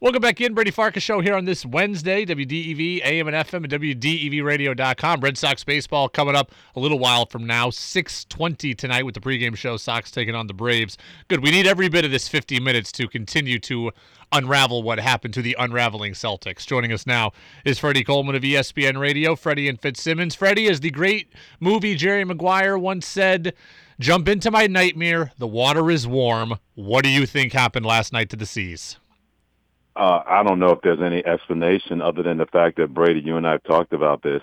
Welcome back in, Brady Farkas show here on this Wednesday, WDEV, AM and FM, and WDEVradio.com. Red Sox baseball coming up a little while from now, 6.20 tonight with the pregame show, Sox taking on the Braves. Good, we need every bit of this 50 minutes to continue to unravel what happened to the unraveling Celtics. Joining us now is Freddie Coleman of ESPN Radio, Freddie and Fitzsimmons. Freddie, as the great movie Jerry Maguire once said, jump into my nightmare, the water is warm. What do you think happened last night to the C's? Uh, I don't know if there's any explanation other than the fact that Brady, you and I have talked about this.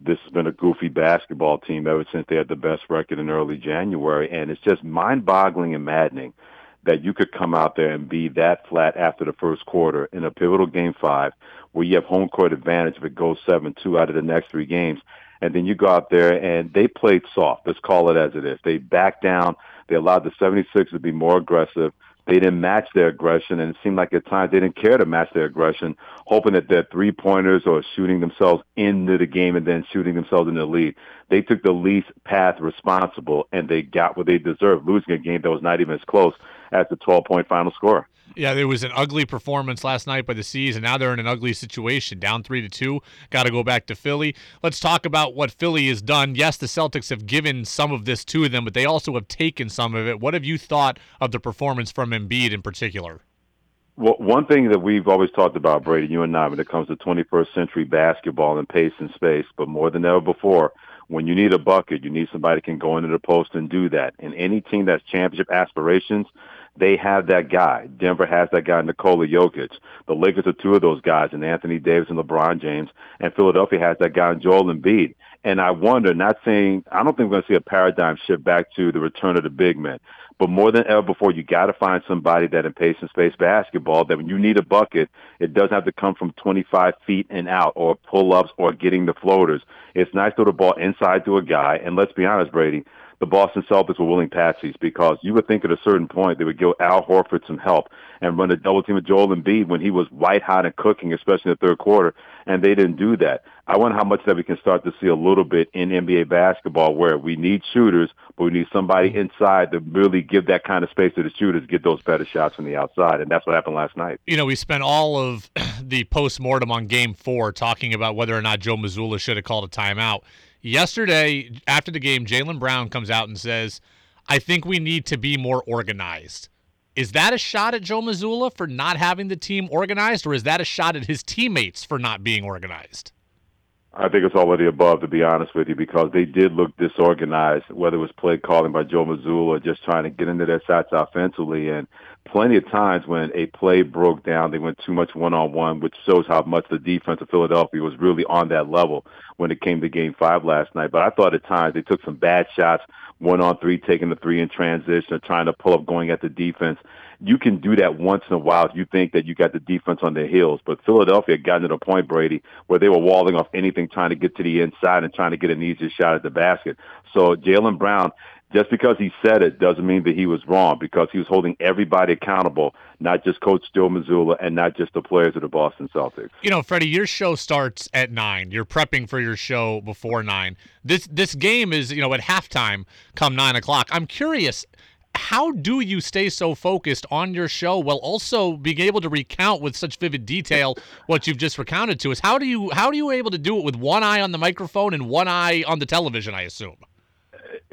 This has been a goofy basketball team ever since they had the best record in early January, and it's just mind-boggling and maddening that you could come out there and be that flat after the first quarter in a pivotal game five where you have home court advantage if it goes 7-2 out of the next three games. And then you go out there and they played soft. Let's call it as it is. They backed down. They allowed the 76 to be more aggressive they didn't match their aggression, and it seemed like at times they didn't care to match their aggression, hoping that their three pointers or shooting themselves into the game and then shooting themselves in the lead. They took the least path responsible, and they got what they deserved, losing a game that was not even as close as the 12 point final score. Yeah, there was an ugly performance last night by the C's, and now they're in an ugly situation, down three to two. Got to go back to Philly. Let's talk about what Philly has done. Yes, the Celtics have given some of this to them, but they also have taken some of it. What have you thought of the performance from Embiid in particular? Well, one thing that we've always talked about, Brady, you and I, when it comes to 21st century basketball and pace and space, but more than ever before, when you need a bucket, you need somebody who can go into the post and do that. And any team that's championship aspirations, they have that guy. Denver has that guy, Nikola Jokic. The Lakers are two of those guys, and Anthony Davis and LeBron James. And Philadelphia has that guy, Joel Embiid. And I wonder, not saying, I don't think we're going to see a paradigm shift back to the return of the big men. But more than ever before, you got to find somebody that in pace and space basketball that when you need a bucket, it doesn't have to come from 25 feet and out or pull-ups or getting the floaters. It's nice to throw the ball inside to a guy. And let's be honest, Brady, the Boston Celtics were willing patsies because you would think at a certain point they would give Al Horford some help and run a double team with Joel Embiid when he was white hot and cooking, especially in the third quarter, and they didn't do that. I wonder how much that we can start to see a little bit in NBA basketball where we need shooters, but we need somebody inside to really give that kind of space to the shooters, get those better shots from the outside, and that's what happened last night. You know, we spent all of the post mortem on Game Four talking about whether or not Joe Mazzulla should have called a timeout. Yesterday, after the game, Jaylen Brown comes out and says, I think we need to be more organized. Is that a shot at Joe Mazzulla for not having the team organized, or is that a shot at his teammates for not being organized? I think it's all of the above, to be honest with you, because they did look disorganized, whether it was play calling by Joe Mazzulla or just trying to get into their shots offensively. And plenty of times when a play broke down, they went too much one-on-one, which shows how much the defense of Philadelphia was really on that level when it came to game five last night. But I thought at times they took some bad shots, one on three, taking the three in transition, or trying to pull up going at the defense. You can do that once in a while if you think that you got the defense on their heels. But Philadelphia got to the point, Brady, where they were walling off anything trying to get to the inside and trying to get an easier shot at the basket. So Jaylen Brown just because he said it doesn't mean that he was wrong because he was holding everybody accountable, not just Coach Joe Mazzulla and not just the players of the Boston Celtics. You know, Freddie, your show starts at nine. You're prepping for your show before nine. This this game is, you know, at halftime come nine o'clock. I'm curious, how do you stay so focused on your show while also being able to recount with such vivid detail what you've just recounted to us? How do you how are you able to do it with one eye on the microphone and one eye on the television, I assume?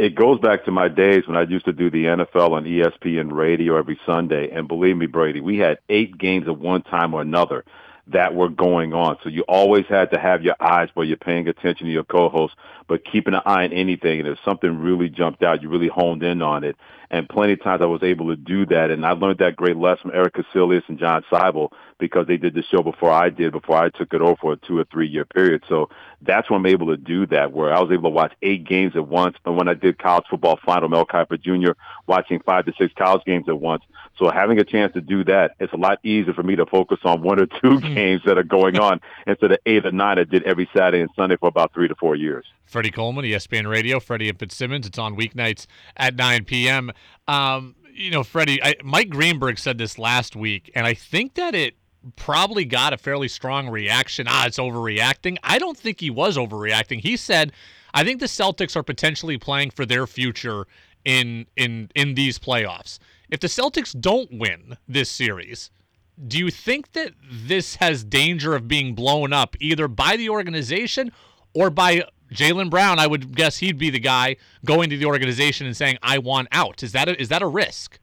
It goes back to my days when I used to do the NFL on ESPN radio every Sunday. And believe me, Brady, we had eight games at one time or another that were going on. So you always had to have your eyes where you're paying attention to your co-host, but keeping an eye on anything. And if something really jumped out, you really honed in on it. And plenty of times I was able to do that. And I learned that great lesson from Erik Kuselias and John Seibel because they did the show before I did, before I took it over for a two or three year period. So that's when I'm able to do that, where I was able to watch eight games at once. And when I did college football final, Mel Kiper Jr., watching five to six college games at once. So having a chance to do that, it's a lot easier for me to focus on one or two hmm. games that are going on instead of eight or nine I did every Saturday and Sunday for about three to four years. Freddie Coleman, ESPN Radio, Freddie and Fitzsimmons. It's on weeknights at 9 p.m. Um, you know, Freddie, I, Mike Greenberg said this last week, and I think that it probably got a fairly strong reaction. Ah, it's overreacting. I don't think he was overreacting. He said, I think the Celtics are potentially playing for their future in in in these playoffs. If the Celtics don't win this series, do you think that this has danger of being blown up either by the organization or by Jaylen Brown? I would guess he'd be the guy going to the organization and saying, "I want out." Is that a, is that a risk?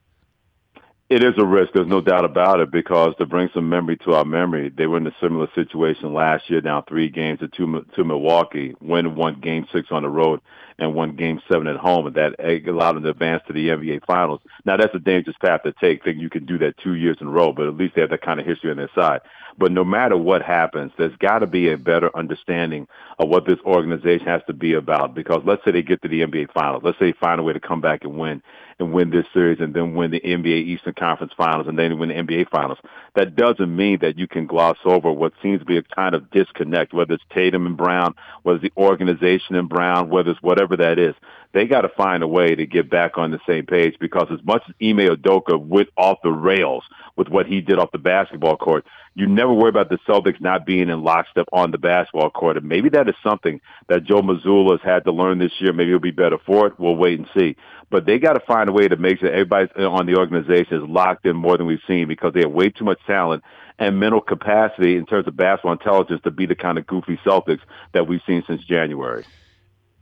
It is a risk. There's no doubt about it because to bring some memory to our memory, they were in a similar situation last year, down three games to two to Milwaukee, win one game six on the road and won game seven at home, and that allowed them to advance to the NBA Finals. Now that's a dangerous path to take, thinking you can do that two years in a row, but at least they have that kind of history on their side. But no matter what happens, there's got to be a better understanding of what this organization has to be about. Because let's say they get to the NBA Finals, let's say they find a way to come back and win and win this series, and then win the NBA Eastern Conference Finals, and then win the NBA Finals. That doesn't mean that you can gloss over what seems to be a kind of disconnect, whether it's Tatum and Brown, whether it's the organization and Brown, whether it's whatever that is they got to find a way to get back on the same page because as much as Ime Udoka went off the rails with what he did off the basketball court, you never worry about the Celtics not being in lockstep on the basketball court. And maybe that is something that Joe Mazzulla has had to learn this year. Maybe he'll be better for it. We'll wait and see. But they got to find a way to make sure everybody uh, on the organization is locked in more than we've seen because they have way too much talent and mental capacity in terms of basketball intelligence to be the kind of goofy Celtics that we've seen since January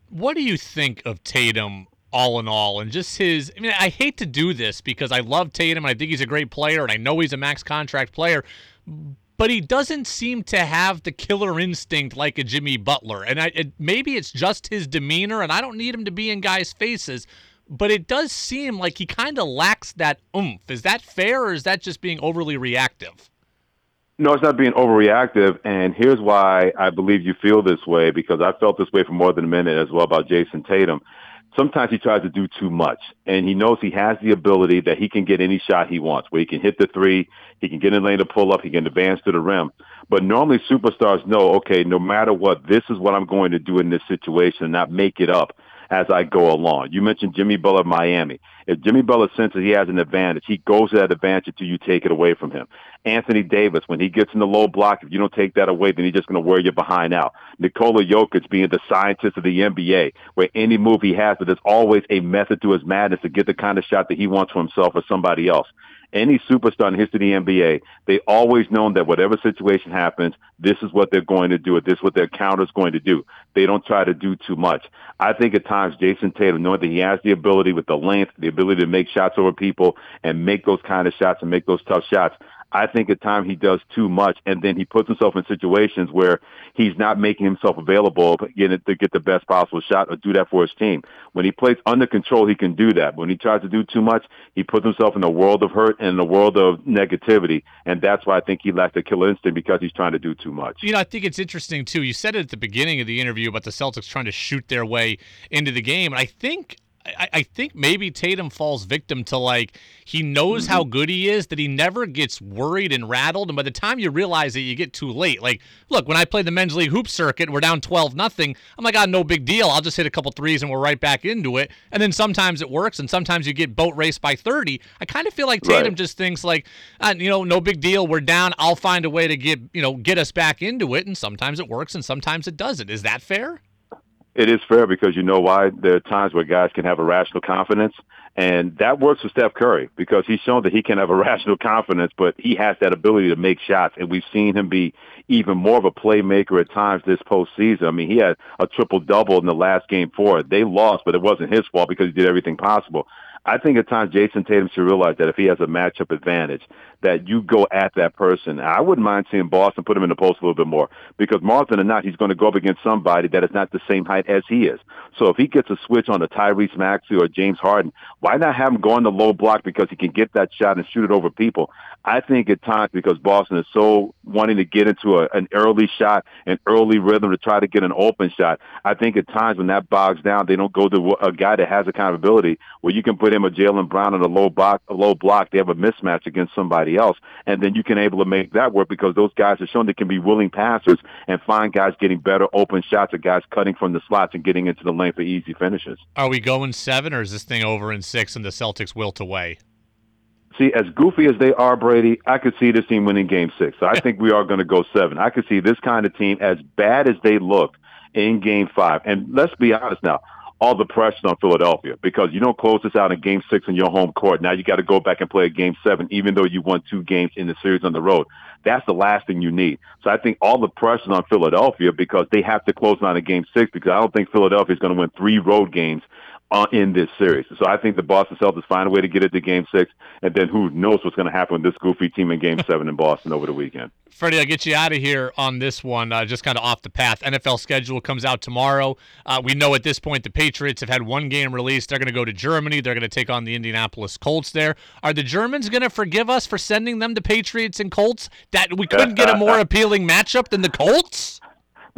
what do you think of Tatum all in all and just his I mean I hate to do this because I love Tatum and I think he's a great player and I know he's a max contract player but he doesn't seem to have the killer instinct like a Jimmy Butler. And I it, maybe it's just his demeanor and I don't need him to be in guys faces but it does seem like he kind of lacks that oomph. Is that fair or is that just being overly reactive no, it's not being overreactive, and here's why I believe you feel this way, because I felt this way for more than a minute as well about Jayson Tatum. Sometimes he tries to do too much, and he knows he has the ability that he can get any shot he wants, where he can hit the three, he can get in lane to pull up, he can advance to the rim. But normally superstars know, okay, no matter what, this is what I'm going to do in this situation, and not make it up as I go along. You mentioned Jimmy Butler, Miami. If Jimmy Butler senses he has an advantage, he goes to that advantage until you take it away from him. Anthony Davis, when he gets in the low block, if you don't take that away, then he's just going to wear you behind out. Nikola Jokic being the scientist of the NBA, where any move he has, but there's always a method to his madness to get the kind of shot that he wants for himself or somebody else any superstar in the history of the NBA, they always known that whatever situation happens, this is what they're going to do, or this is what their counter is going to do. They don't try to do too much. I think at times Jayson Tatum, knowing that he has the ability with the length, the ability to make shots over people and make those kind of shots and make those tough shots, I think at times he does too much, and then he puts himself in situations where he's not making himself available to get, to get the best possible shot or do that for his team. When he plays under control, he can do that. When he tries to do too much, he puts himself in a world of hurt and in a world of negativity, and that's why I think he lacks a killer instinct because he's trying to do too much. You know, I think it's interesting too. You said it at the beginning of the interview about the Celtics trying to shoot their way into the game, and I think I, I think maybe Tatum falls victim to like he knows mm-hmm. how good he is that he never gets worried and rattled, and by the time you realize it, you get too late. Like, look, when I played the men's league hoop circuit, we're down twelve nothing. I'm like, ah, no big deal. I'll just hit a couple threes and we're right back into it. And then sometimes it works, and sometimes you get boat raced by thirty. I kind of feel like Tatum right. just thinks like, ah, you know, no big deal. We're down. I'll find a way to get you know get us back into it, and sometimes it works, and sometimes it doesn't. Is that fair? It is fair because you know why there are times where guys can have a rational confidence and that works for Steph Curry because he's shown that he can have a rational confidence, but he has that ability to make shots. And we've seen him be even more of a playmaker at times this postseason. I mean, he had a triple double in the last game four. They lost, but it wasn't his fault because he did everything possible. I think at times Jayson Tatum should realize that if he has a matchup advantage, that you go at that person. I wouldn't mind seeing Boston put him in the post a little bit more because more often than not, he's going to go up against somebody that is not the same height as he is. So if he gets a switch on a Tyrese Maxey or James Harden, why not have him go on the low block because he can get that shot and shoot it over people? I think at times because Boston is so wanting to get into a, an early shot, an early rhythm to try to get an open shot. I think at times when that bogs down, they don't go to a guy that has a kind of ability where you can put him a Jaylen Brown in a low block, a low block. They have a mismatch against somebody else, and then you can able to make that work because those guys have shown they can be willing passers and find guys getting better open shots or guys cutting from the slots and getting into the lane for easy finishes. Are we going seven, or is this thing over in six and the Celtics wilt away? See, as goofy as they are, Brady, I could see this team winning Game Six. So I think we are going to go seven. I could see this kind of team, as bad as they looked in Game Five. And let's be honest now, all the pressure on Philadelphia because you don't close this out in game six in your home court. Now you got to go back and play a game seven, even though you won two games in the series on the road. That's the last thing you need. So I think all the pressure on Philadelphia because they have to close out in game six because I don't think Philadelphia is going to win three road games in this series. So I think the Boston Celtics find a way to get it to Game Six, and then who knows what's going to happen with this goofy team in Game Seven in Boston over the weekend. Freddie, I'll get you out of here on this one, uh, just kind of off the path. NFL schedule comes out tomorrow. Uh, we know at this point the Patriots have had one game released. They're going to go to Germany. They're going to take on the Indianapolis Colts there. Are the Germans going to forgive us for sending them to Patriots and Colts? That we couldn't get a more appealing matchup than the Colts?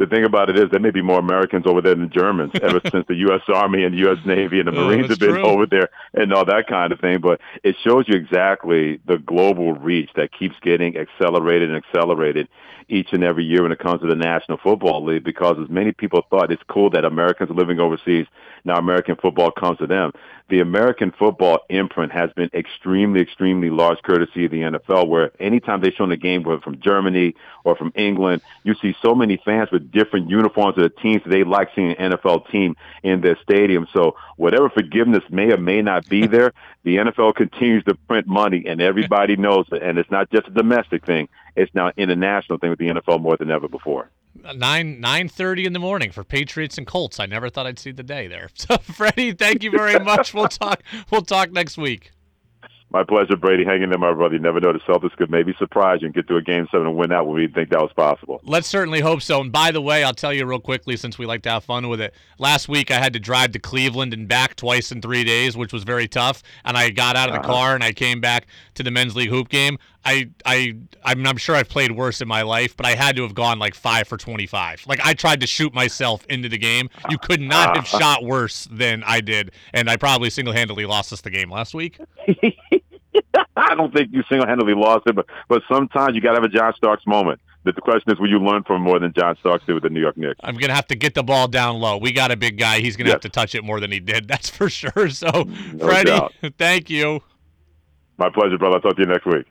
The thing about it is there may be more Americans over there than Germans ever since the U.S. Army and U.S. Navy and the oh, Marines have been true. over there and all that kind of thing. But it shows you exactly the global reach that keeps getting accelerated and accelerated each and every year when it comes to the National Football League because as many people thought it's cool that Americans are living overseas, now American football comes to them. The American football imprint has been extremely, extremely large courtesy of the NFL where anytime they show in a game from Germany or from England, you see so many fans with different uniforms of the teams they like seeing an NFL team in their stadium. So whatever forgiveness may or may not be there, the NFL continues to print money and everybody knows it. And it's not just a domestic thing. It's now an international thing with the NFL more than ever before. Nine nine thirty in the morning for Patriots and Colts. I never thought I'd see the day there. So Freddie, thank you very much. we'll talk we'll talk next week. My pleasure, Brady. Hanging there, my brother. You never know the Celtics could maybe surprise you and get to a game seven and win that when we didn't think that was possible. Let's certainly hope so. And by the way, I'll tell you real quickly since we like to have fun with it. Last week I had to drive to Cleveland and back twice in three days, which was very tough. And I got out of the uh-huh. car and I came back to the men's league hoop game. I I I'm, I'm sure I've played worse in my life, but I had to have gone like five for 25. Like I tried to shoot myself into the game. You could not have shot worse than I did, and I probably single-handedly lost us the game last week. I don't think you single-handedly lost it, but but sometimes you got to have a John Starks moment. But The question is, will you learn from more than John Starks did with the New York Knicks? I'm gonna have to get the ball down low. We got a big guy. He's gonna yes. have to touch it more than he did. That's for sure. So, no Freddie, doubt. thank you. My pleasure, brother. I'll talk to you next week.